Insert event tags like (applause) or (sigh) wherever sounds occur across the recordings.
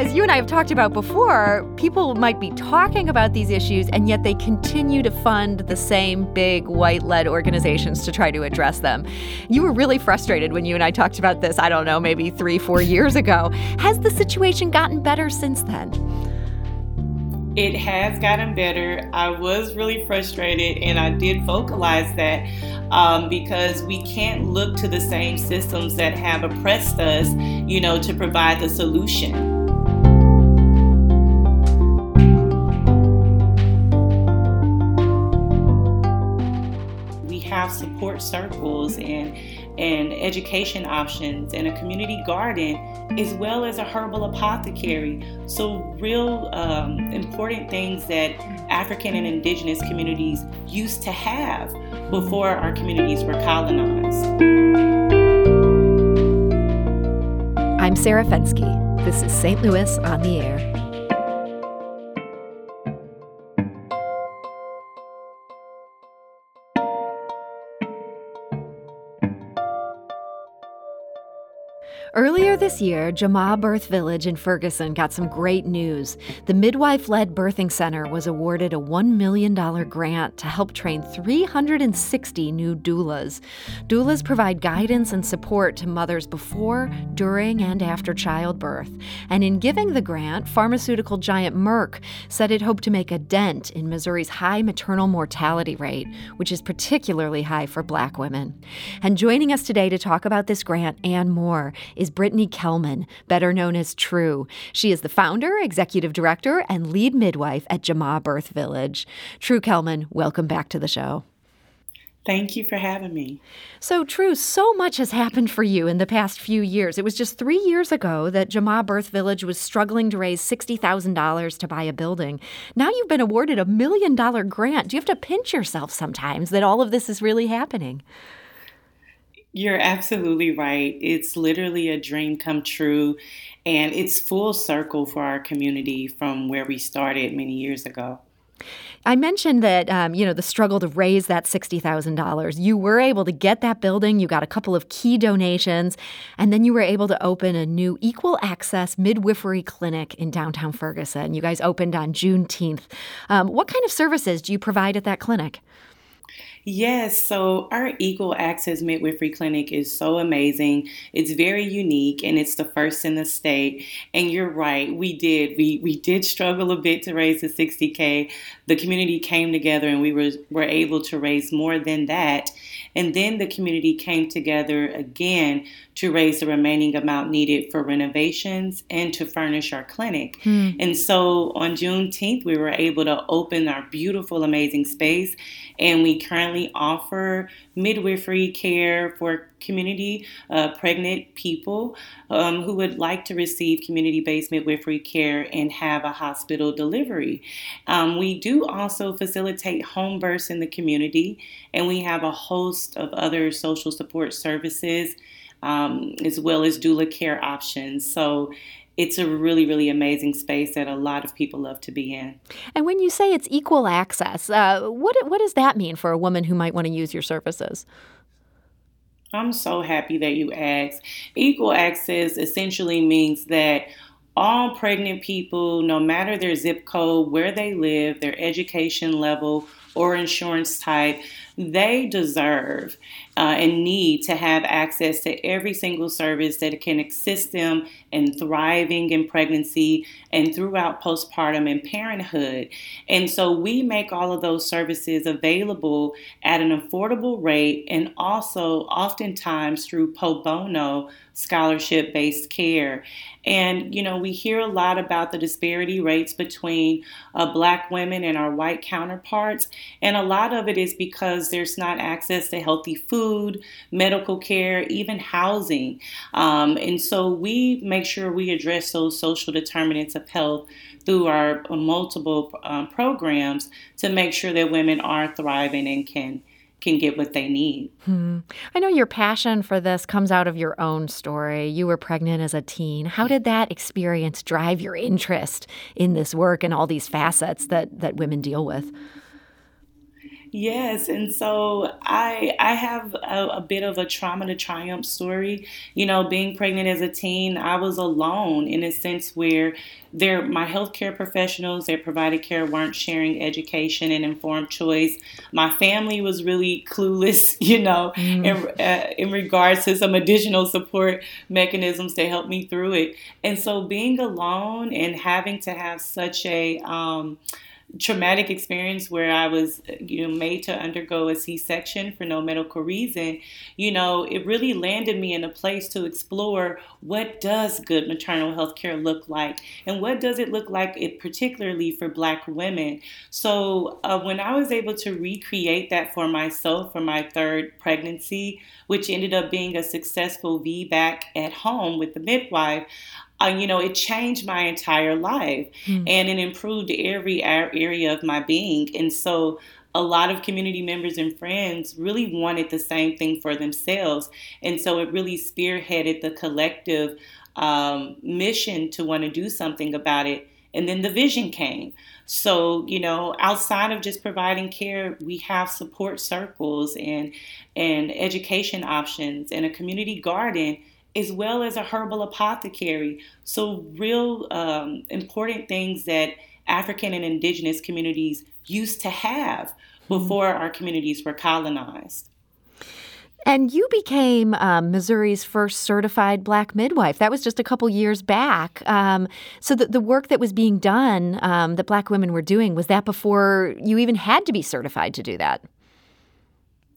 as you and I have talked about before, people might be talking about these issues, and yet they continue to fund the same big white led organizations to try to address them. You were really frustrated when you and I talked about this, I don't know, maybe three, four years ago. Has the situation gotten better since then? It has gotten better. I was really frustrated and I did vocalize that um, because we can't look to the same systems that have oppressed us, you know, to provide the solution. Have support circles and and education options and a community garden, as well as a herbal apothecary. So, real um, important things that African and indigenous communities used to have before our communities were colonized. I'm Sarah Fenske. This is St. Louis on the Air. Earlier this year, Jamaa Birth Village in Ferguson got some great news. The midwife led birthing center was awarded a $1 million grant to help train 360 new doulas. Doulas provide guidance and support to mothers before, during, and after childbirth. And in giving the grant, pharmaceutical giant Merck said it hoped to make a dent in Missouri's high maternal mortality rate, which is particularly high for black women. And joining us today to talk about this grant and more is Brittany Kellman, better known as Tru. She is the founder, executive director, and lead midwife at Jamaa Birth Village. Tru Kellman, welcome back to the show. Thank you for having me. So, Tru, so much has happened for you in the past few years. It was just three years ago that Jamaa Birth Village was struggling to raise $60,000 to buy a building. Now you've been awarded a million dollar grant. Do you have to pinch yourself sometimes that all of this is really happening? You're absolutely right. It's literally a dream come true, and it's full circle for our community from where we started many years ago. I mentioned that um, you know the struggle to raise that sixty thousand dollars. You were able to get that building. You got a couple of key donations, and then you were able to open a new equal access midwifery clinic in downtown Ferguson. You guys opened on Juneteenth. Um, what kind of services do you provide at that clinic? Yes, so our Equal Access Midwifery Clinic is so amazing. It's very unique and it's the first in the state. And you're right, we did. We we did struggle a bit to raise the 60K. The community came together and we were, were able to raise more than that. And then the community came together again to raise the remaining amount needed for renovations and to furnish our clinic. Hmm. And so on Juneteenth, we were able to open our beautiful, amazing space. And we currently offer midwifery care for community uh, pregnant people um, who would like to receive community based midwifery care and have a hospital delivery. Um, we do also facilitate home births in the community, and we have a host of other social support services. Um, as well as doula care options. So it's a really, really amazing space that a lot of people love to be in. And when you say it's equal access, uh, what what does that mean for a woman who might want to use your services? I'm so happy that you asked. Equal access essentially means that all pregnant people, no matter their zip code, where they live, their education level, or insurance type, they deserve uh, and need to have access to every single service that can assist them in thriving in pregnancy and throughout postpartum and parenthood. And so we make all of those services available at an affordable rate and also oftentimes through pro bono scholarship based care. And, you know, we hear a lot about the disparity rates between uh, black women and our white counterparts. And a lot of it is because there's not access to healthy food, medical care, even housing. Um, and so we make sure we address those social determinants of health through our multiple um, programs to make sure that women are thriving and can can get what they need. Hmm. I know your passion for this comes out of your own story. You were pregnant as a teen. How did that experience drive your interest in this work and all these facets that that women deal with? Yes, and so I I have a, a, bit of a trauma to triumph story. You know, being pregnant as a teen, I was alone in a sense where there my healthcare professionals that provided care weren't sharing education and informed choice. My family was really clueless, (laughs) you know, mm. in, uh, in regards to some additional support mechanisms to help me through it. And so being alone and having to have such a um, traumatic experience where I was, you know, made to undergo a C-section for no medical reason, you know, it really landed me in a place to explore what does good maternal health care look like and what does it look like it particularly for black women. So uh, when I was able to recreate that for myself for my third pregnancy, which ended up being a successful VBAC at home with the midwife, uh, you know, it changed my entire life mm. and it improved every area of my being. And so a lot of community members and friends really wanted the same thing for themselves. And so it really spearheaded the collective um, mission to want to do something about it. And then the vision came. So, you know, outside of just providing care, we have support circles and and education options and a community garden as well as a herbal apothecary. So, real um, important things that African and indigenous communities used to have before our communities were colonized. And you became um, Missouri's first certified black midwife. That was just a couple years back. Um, so the, the work that was being done, um, that black women were doing, was that before you even had to be certified to do that?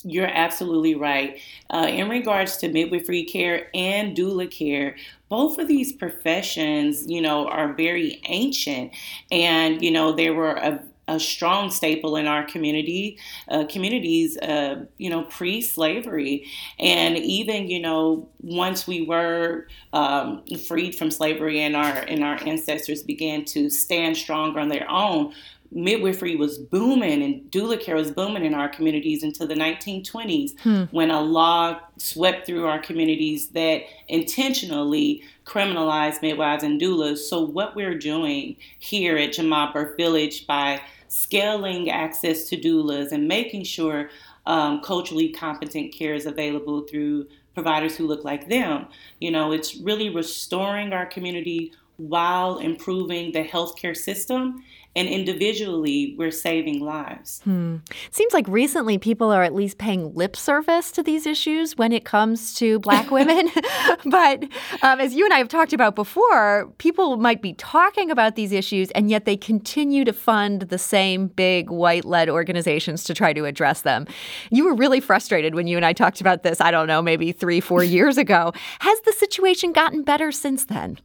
You're absolutely right. Uh, in regards to midwifery care and doula care, both of these professions, you know, are very ancient, and you know they were a a strong staple in our community uh, communities uh, you know pre-slavery and even you know once we were um, freed from slavery and our and our ancestors began to stand stronger on their own midwifery was booming and doula care was booming in our communities until the 1920s hmm. when a law swept through our communities that intentionally criminalized midwives and doulas. So, what we're doing here at Jamaa Birth Village by scaling access to doulas and making sure um, culturally competent care is available through providers who look like them, you know, it's really restoring our community while improving the healthcare system and individually we're saving lives. Hmm. Seems like recently people are at least paying lip service to these issues when it comes to black (laughs) women. (laughs) but um, as you and I have talked about before, people might be talking about these issues and yet they continue to fund the same big white led organizations to try to address them. You were really frustrated when you and I talked about this, I don't know, maybe three, four years ago. Has the situation gotten better since then?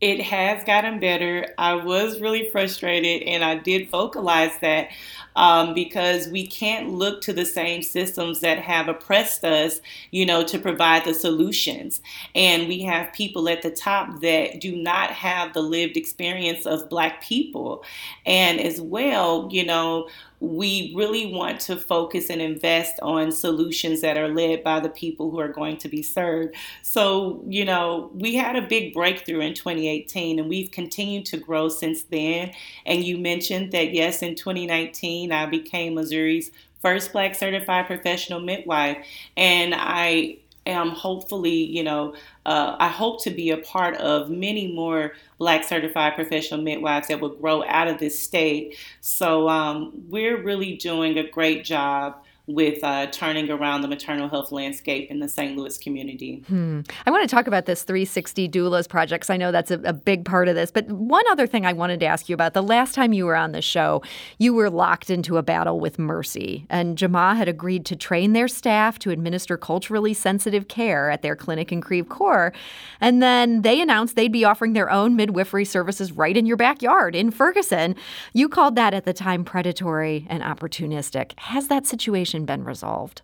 It has gotten better. I was really frustrated and I did vocalize that um, because we can't look to the same systems that have oppressed us, you know, to provide the solutions. And we have people at the top that do not have the lived experience of Black people. And as well, you know, we really want to focus and invest on solutions that are led by the people who are going to be served. So, you know, we had a big breakthrough in 2018 and we've continued to grow since then. And you mentioned that, yes, in 2019, I became Missouri's first Black certified professional midwife. And I am hopefully, you know, uh, I hope to be a part of many more Black certified professional midwives that will grow out of this state. So um, we're really doing a great job with uh, turning around the maternal health landscape in the St. Louis community. Hmm. I want to talk about this 360 Doulas project because I know that's a, a, big part of this. But one other thing I wanted to ask you about the last time you were on the show, you were locked into a battle with Mercy, and Jamaa had agreed to train their staff to administer culturally sensitive care at their clinic in Creve Coeur. And then they announced they'd be offering their own midwifery services right in your backyard in Ferguson. You called that at the time predatory and opportunistic. Has that situation? Situation been resolved?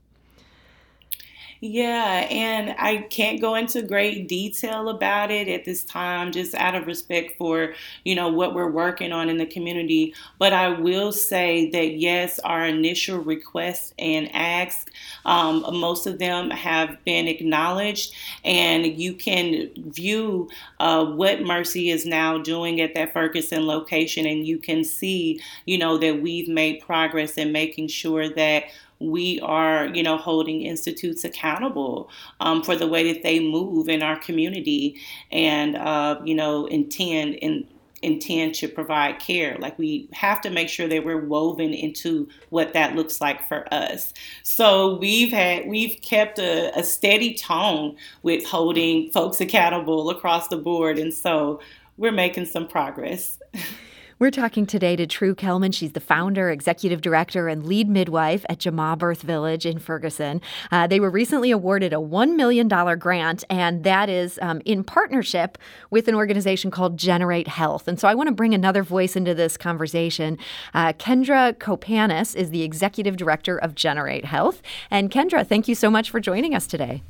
Yeah, and I can't go into great detail about it at this time, just out of respect for, you know, what we're working on in the community. But I will say that yes, our initial requests and asks, um, most of them have been acknowledged, and you can view uh, what Mercy is now doing at that Ferguson location, and you can see, you know, that we've made progress in making sure that we are, you know, holding institutes accountable um, for the way that they move in our community and, uh, you know, intend in intend to provide care. Like we have to make sure that we're woven into what that looks like for us. So we've had we've kept a, a steady tone with holding folks accountable across the board, and so we're making some progress. (laughs) We're talking today to Tru Kellman. She's the founder, executive director, and lead midwife at Jamaa Birth Village in Ferguson. Uh, they were recently awarded a $1 million grant, and that is um, in partnership with an organization called Generate Health. And so I want to bring another voice into this conversation. Uh, Kendra Copanas is the executive director of Generate Health. And Kendra, thank you so much for joining us today.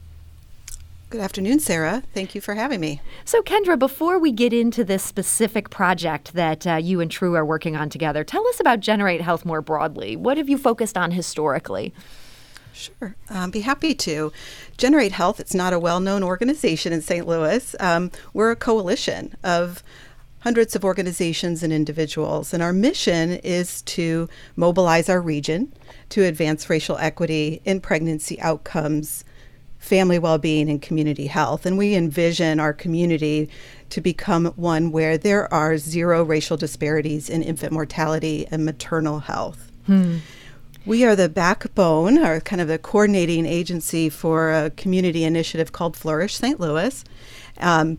Good afternoon, Sarah. Thank you for having me. So, Kendra, before we get into this specific project that uh, you and Tru are working on together, tell us about Generate Health more broadly. What have you focused on historically? Sure, um, be happy to. Generate Health, it's not a well known organization in St. Louis. Um, we're a coalition of hundreds of organizations and individuals, and our mission is to mobilize our region to advance racial equity in pregnancy outcomes family well being and community health. And we envision our community to become one where there are zero racial disparities in infant mortality and maternal health. Hmm. We are the backbone, or kind of the coordinating agency for a community initiative called Flourish St. Louis um,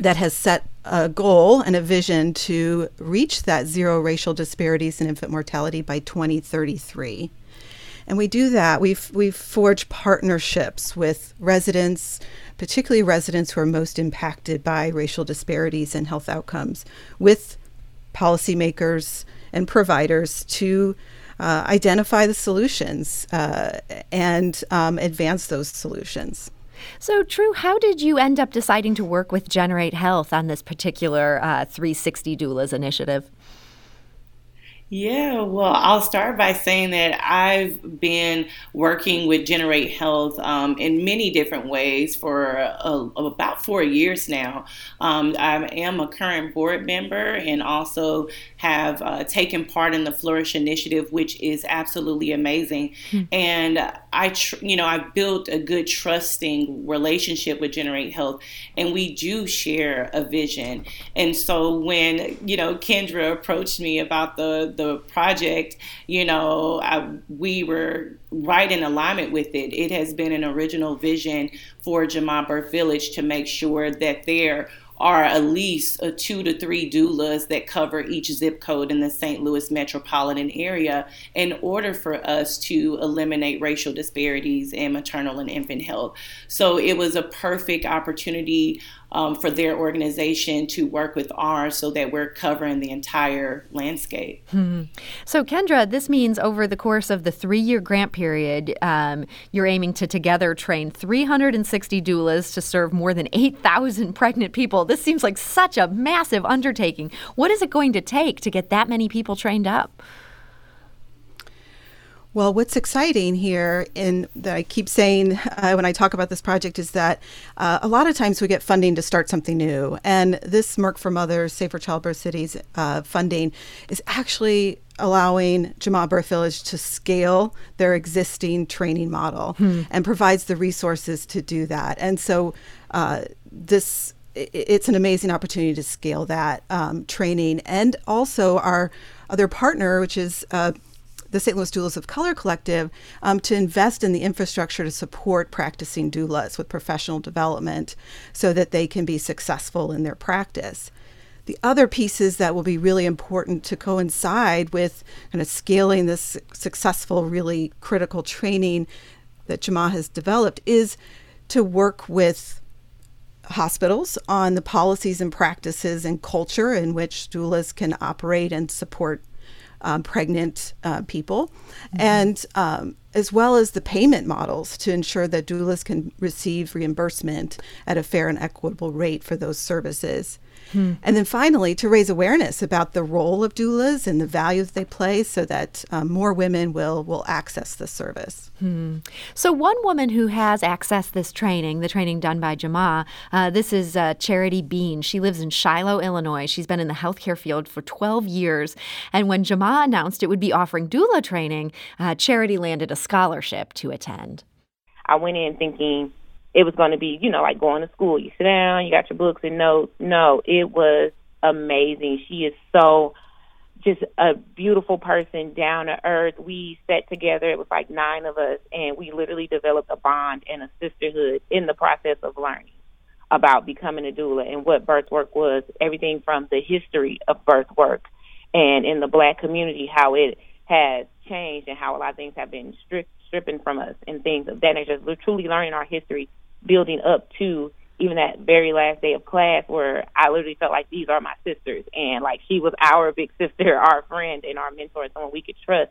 that has set a goal and a vision to reach that zero racial disparities in infant mortality by 2033. And we do that. We've we've forged partnerships with residents, particularly residents who are most impacted by racial disparities and health outcomes, with policymakers and providers to uh, identify the solutions uh, and um, advance those solutions. So, Tru, how did you end up deciding to work with Generate Health on this particular uh, 360 Doulas initiative? Yeah, well, I'll start by saying that I've been working with Generate Health um, in many different ways for uh, about four years now. Um, I am a current board member and also have uh, taken part in the Flourish Initiative, which is absolutely amazing. Mm. And I, tr- you know, I've built a good trusting relationship with Generate Health, and we do share a vision. And so when you know Kendra approached me about the, the the project, you know, I, we were right in alignment with it. It has been an original vision for Jamaa Birth Village to make sure that there are at least a two to three doulas that cover each zip code in the St. Louis metropolitan area in order for us to eliminate racial disparities in maternal and infant health. So it was a perfect opportunity um, for their organization to work with ours so that we're covering the entire landscape. Hmm. So, Kendra, this means over the course of the three year grant period, um, you're aiming to together train 360 doulas to serve more than 8,000 (laughs) pregnant people. This seems like such a massive undertaking. What is it going to take to get that many people trained up? Well, what's exciting here, and that I keep saying uh, when I talk about this project, is that uh, a lot of times we get funding to start something new. And this Merck for Mothers, Safer Childbirth Cities uh, funding is actually allowing Jamaa Birth Village to scale their existing training model hmm. and provides the resources to do that. And so uh, this it's an amazing opportunity to scale that um, training and also our other partner, which is uh, the St. Louis Doulas of Color Collective um, to invest in the infrastructure to support practicing doulas with professional development so that they can be successful in their practice. The other pieces that will be really important to coincide with kind of scaling this successful, really critical training that Jamaa has developed is to work with hospitals on the policies and practices and culture in which doulas can operate and support um, pregnant uh, people, mm-hmm. and um, as well as the payment models to ensure that doulas can receive reimbursement at a fair and equitable rate for those services. Hmm. And then finally, to raise awareness about the role of doulas and the value that they play so that um, more women will, will access the service. Hmm. So, one woman who has accessed this training, the training done by Jamaa, uh, this is uh, Charity Bean. She lives in Shiloh, Illinois. She's been in the healthcare field for 12 years. And when Jamaa announced it would be offering doula training, uh, Charity landed a scholarship to attend. I went in thinking, it was going to be, you know, like going to school. You sit down, you got your books and notes. No, it was amazing. She is so just a beautiful person, down to earth. We sat together, it was like nine of us, and we literally developed a bond and a sisterhood in the process of learning about becoming a doula and what birth work was, everything from the history of birth work and in the black community, how it has changed and how a lot of things have been stripped stripping from us and things of that nature. We're truly learning our history building up to even that very last day of class where I literally felt like these are my sisters and like she was our big (laughs) sister, our friend and our mentor, someone we could trust.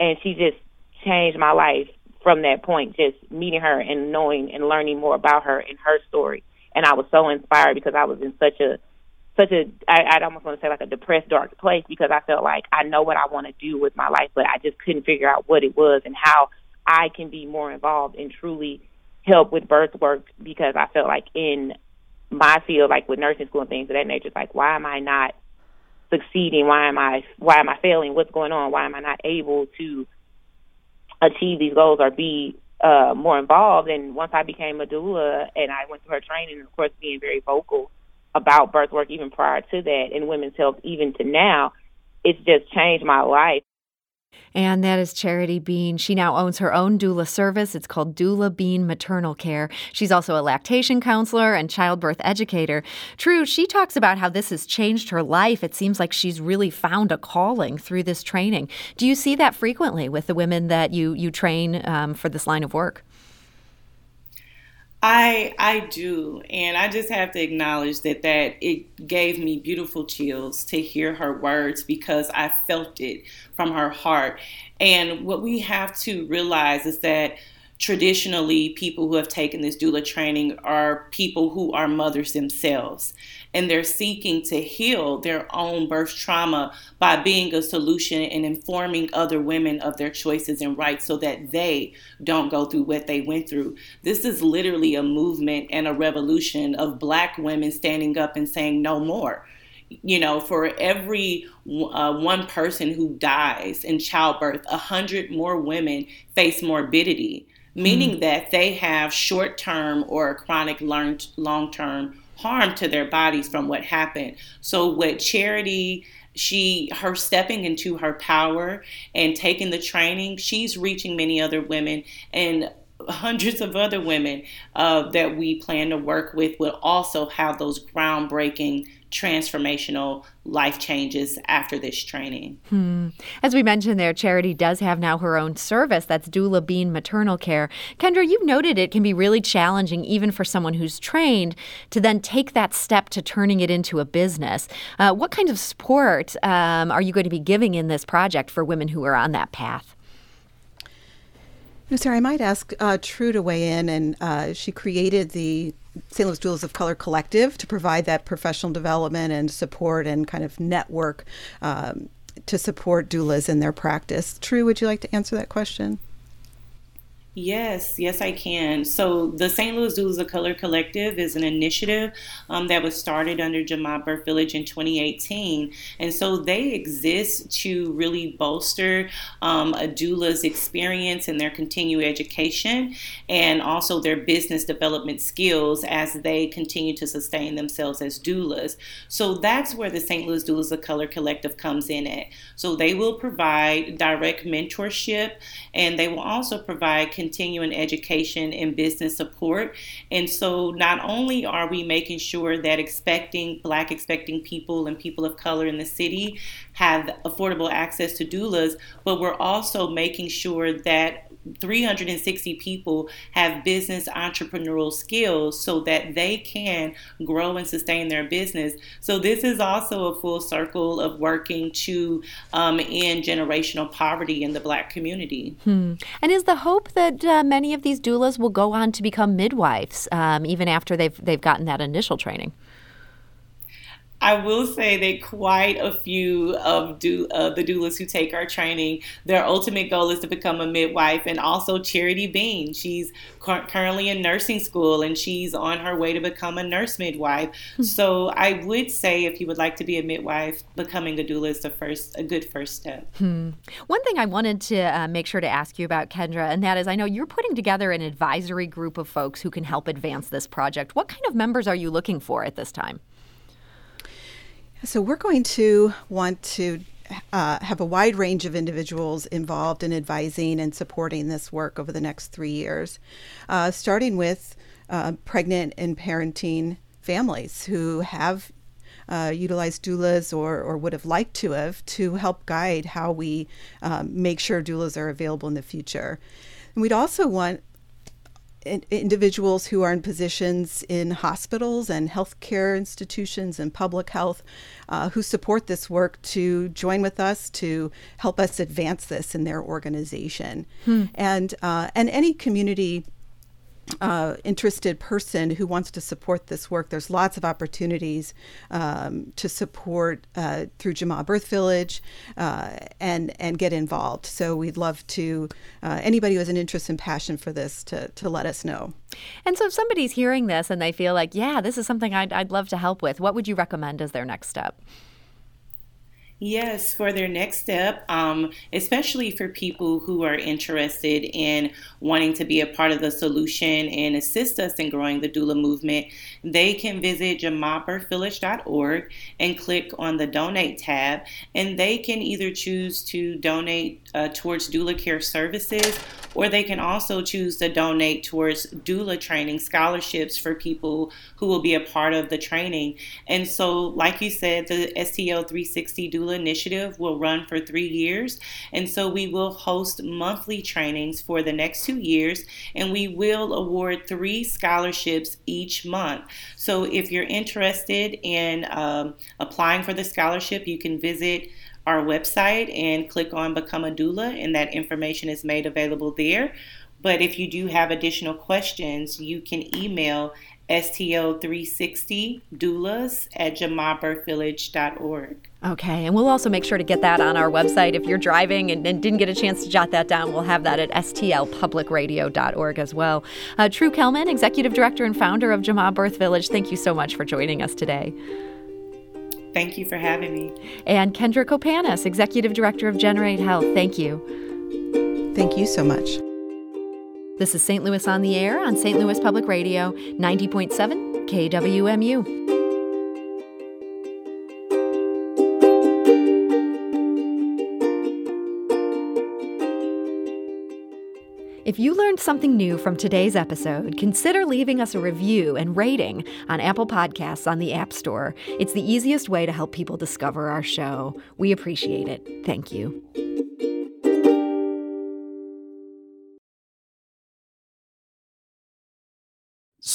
And she just changed my life from that point, just meeting her and knowing and learning more about her and her story. And I was so inspired because I was in such a such a I, I'd almost want to say like a depressed, dark place because I felt like I know what I want to do with my life, but I just couldn't figure out what it was and how I can be more involved and truly help with birth work because I felt like in my field, like with nursing school and things of that nature, like why am I not succeeding? Why am I why am I failing? What's going on? Why am I not able to achieve these goals or be uh, more involved? And once I became a doula and I went through her training, of course being very vocal about birth work even prior to that and women's health even to now, it's just changed my life. And that is Charity Bean. She now owns her own doula service. It's called Doula Bean Maternal Care. She's also a lactation counselor and childbirth educator. Tru, she talks about how this has changed her life. It seems like she's really found a calling through this training. Do you see that frequently with the women that you you train um, for this line of work? I I do, and I just have to acknowledge that that it gave me beautiful chills to hear her words because I felt it from her heart. And what we have to realize is that traditionally people who have taken this doula training are people who are mothers themselves and they're seeking to heal their own birth trauma by being a solution and informing other women of their choices and rights so that they don't go through what they went through. This is literally a movement and a revolution of black women standing up and saying no more you know, for every uh, one person who dies in childbirth, a hundred more women face morbidity meaning mm that they have short term or chronic long term harm to their bodies from what happened. So, what charity she her stepping into her power and taking the training she's reaching many other women and hundreds of other women uh, that we plan to work with will also have those groundbreaking transformational life changes after this training. Hmm. As we mentioned there, Charity does have now her own service that's Doula Bean Maternal Care. Kendra, you've noted it can be really challenging, even for someone who's trained, to then take that step to turning it into a business. Uh, what kind of support um, are you going to be giving in this project for women who are on that path? No, Sarah, I might ask uh, Tru to weigh in, and uh, she created the St. Louis Doulas of Color Collective to provide that professional development and support and kind of network um, to support doulas in their practice. Tru, would you like to answer that question? Yes, yes, I can. So, the St. Louis Doulas of Color Collective is an initiative um, that was started under Jamaa Birth Village in 2018. And so, they exist to really bolster um, a doula's experience and their continued education and also their business development skills as they continue to sustain themselves as doulas. So, that's where the St. Louis Doulas of Color Collective comes in at. So, they will provide direct mentorship and they will also provide continuing education and business support. And so not only are we making sure that expecting black expecting people and people of color in the city have affordable access to doulas, but we're also making sure that 360 people have business entrepreneurial skills so that they can grow and sustain their business. So, this is also a full circle of working to um, end generational poverty in the Black community. Hmm. And is the hope that uh, many of these doulas will go on to become midwives um, even after they've, they've gotten that initial training? I will say that quite a few of do, uh, the doulas who take our training, their ultimate goal is to become a midwife. And also Charity Bean, she's cu- currently in nursing school and she's on her way to become a nurse midwife. Hmm. So I would say if you would like to be a midwife, becoming a doula is the first a good first step. Hmm. One thing I wanted to uh, make sure to ask you about, Kendra, and that is I know you're putting together an advisory group of folks who can help advance this project. What kind of members are you looking for at this time? So we're going to want to uh, have a wide range of individuals involved in advising and supporting this work over the next three years, uh, starting with uh, pregnant and parenting families who have uh, utilized doulas or, or would have liked to have to help guide how we um, make sure doulas are available in the future. And we'd also want individuals who are in positions in hospitals and healthcare institutions and public health uh, who support this work to join with us to help us advance this in their organization. Hmm. And, uh, and any community uh, interested person who wants to support this work, there's lots of opportunities um, to support uh, through Jamaa Birth Village uh, and and get involved. So we'd love to uh, anybody who has an interest and passion for this to to let us know. And so if somebody's hearing this and they feel like, yeah, this is something I'd, I'd love to help with, what would you recommend as their next step? Yes, for their next step, um, especially for people who are interested in wanting to be a part of the solution and assist us in growing the doula movement, they can visit jamaabirthvillage.org and click on the donate tab, and they can either choose to donate uh, towards doula care services or they can also choose to donate towards doula training scholarships for people who will be a part of the training. And so, like you said, the STL 360 Doula Initiative will run for three years. And so, we will host monthly trainings for the next two years, and we will award three scholarships each month. So, if you're interested in um, applying for the scholarship, you can visit our website and click on Become a Doula, and that information is made available there. But if you do have additional questions, you can email STL360doulas at jamaabirthvillage.org. Okay, and we'll also make sure to get that on our website. If you're driving and, and didn't get a chance to jot that down, we'll have that at stlpublicradio.org as well. Uh, Tru Kellman, Executive Director and founder of Jamaa Birth Village, thank you so much for joining us today. Thank you for having me. And Kendra Copanas, Executive Director of Generate Health. Thank you. Thank you so much. This is St. Louis on the Air on St. Louis Public Radio, 90.7 KWMU. If you learned something new from today's episode, consider leaving us a review and rating on Apple Podcasts on the App Store. It's the easiest way to help people discover our show. We appreciate it. Thank you.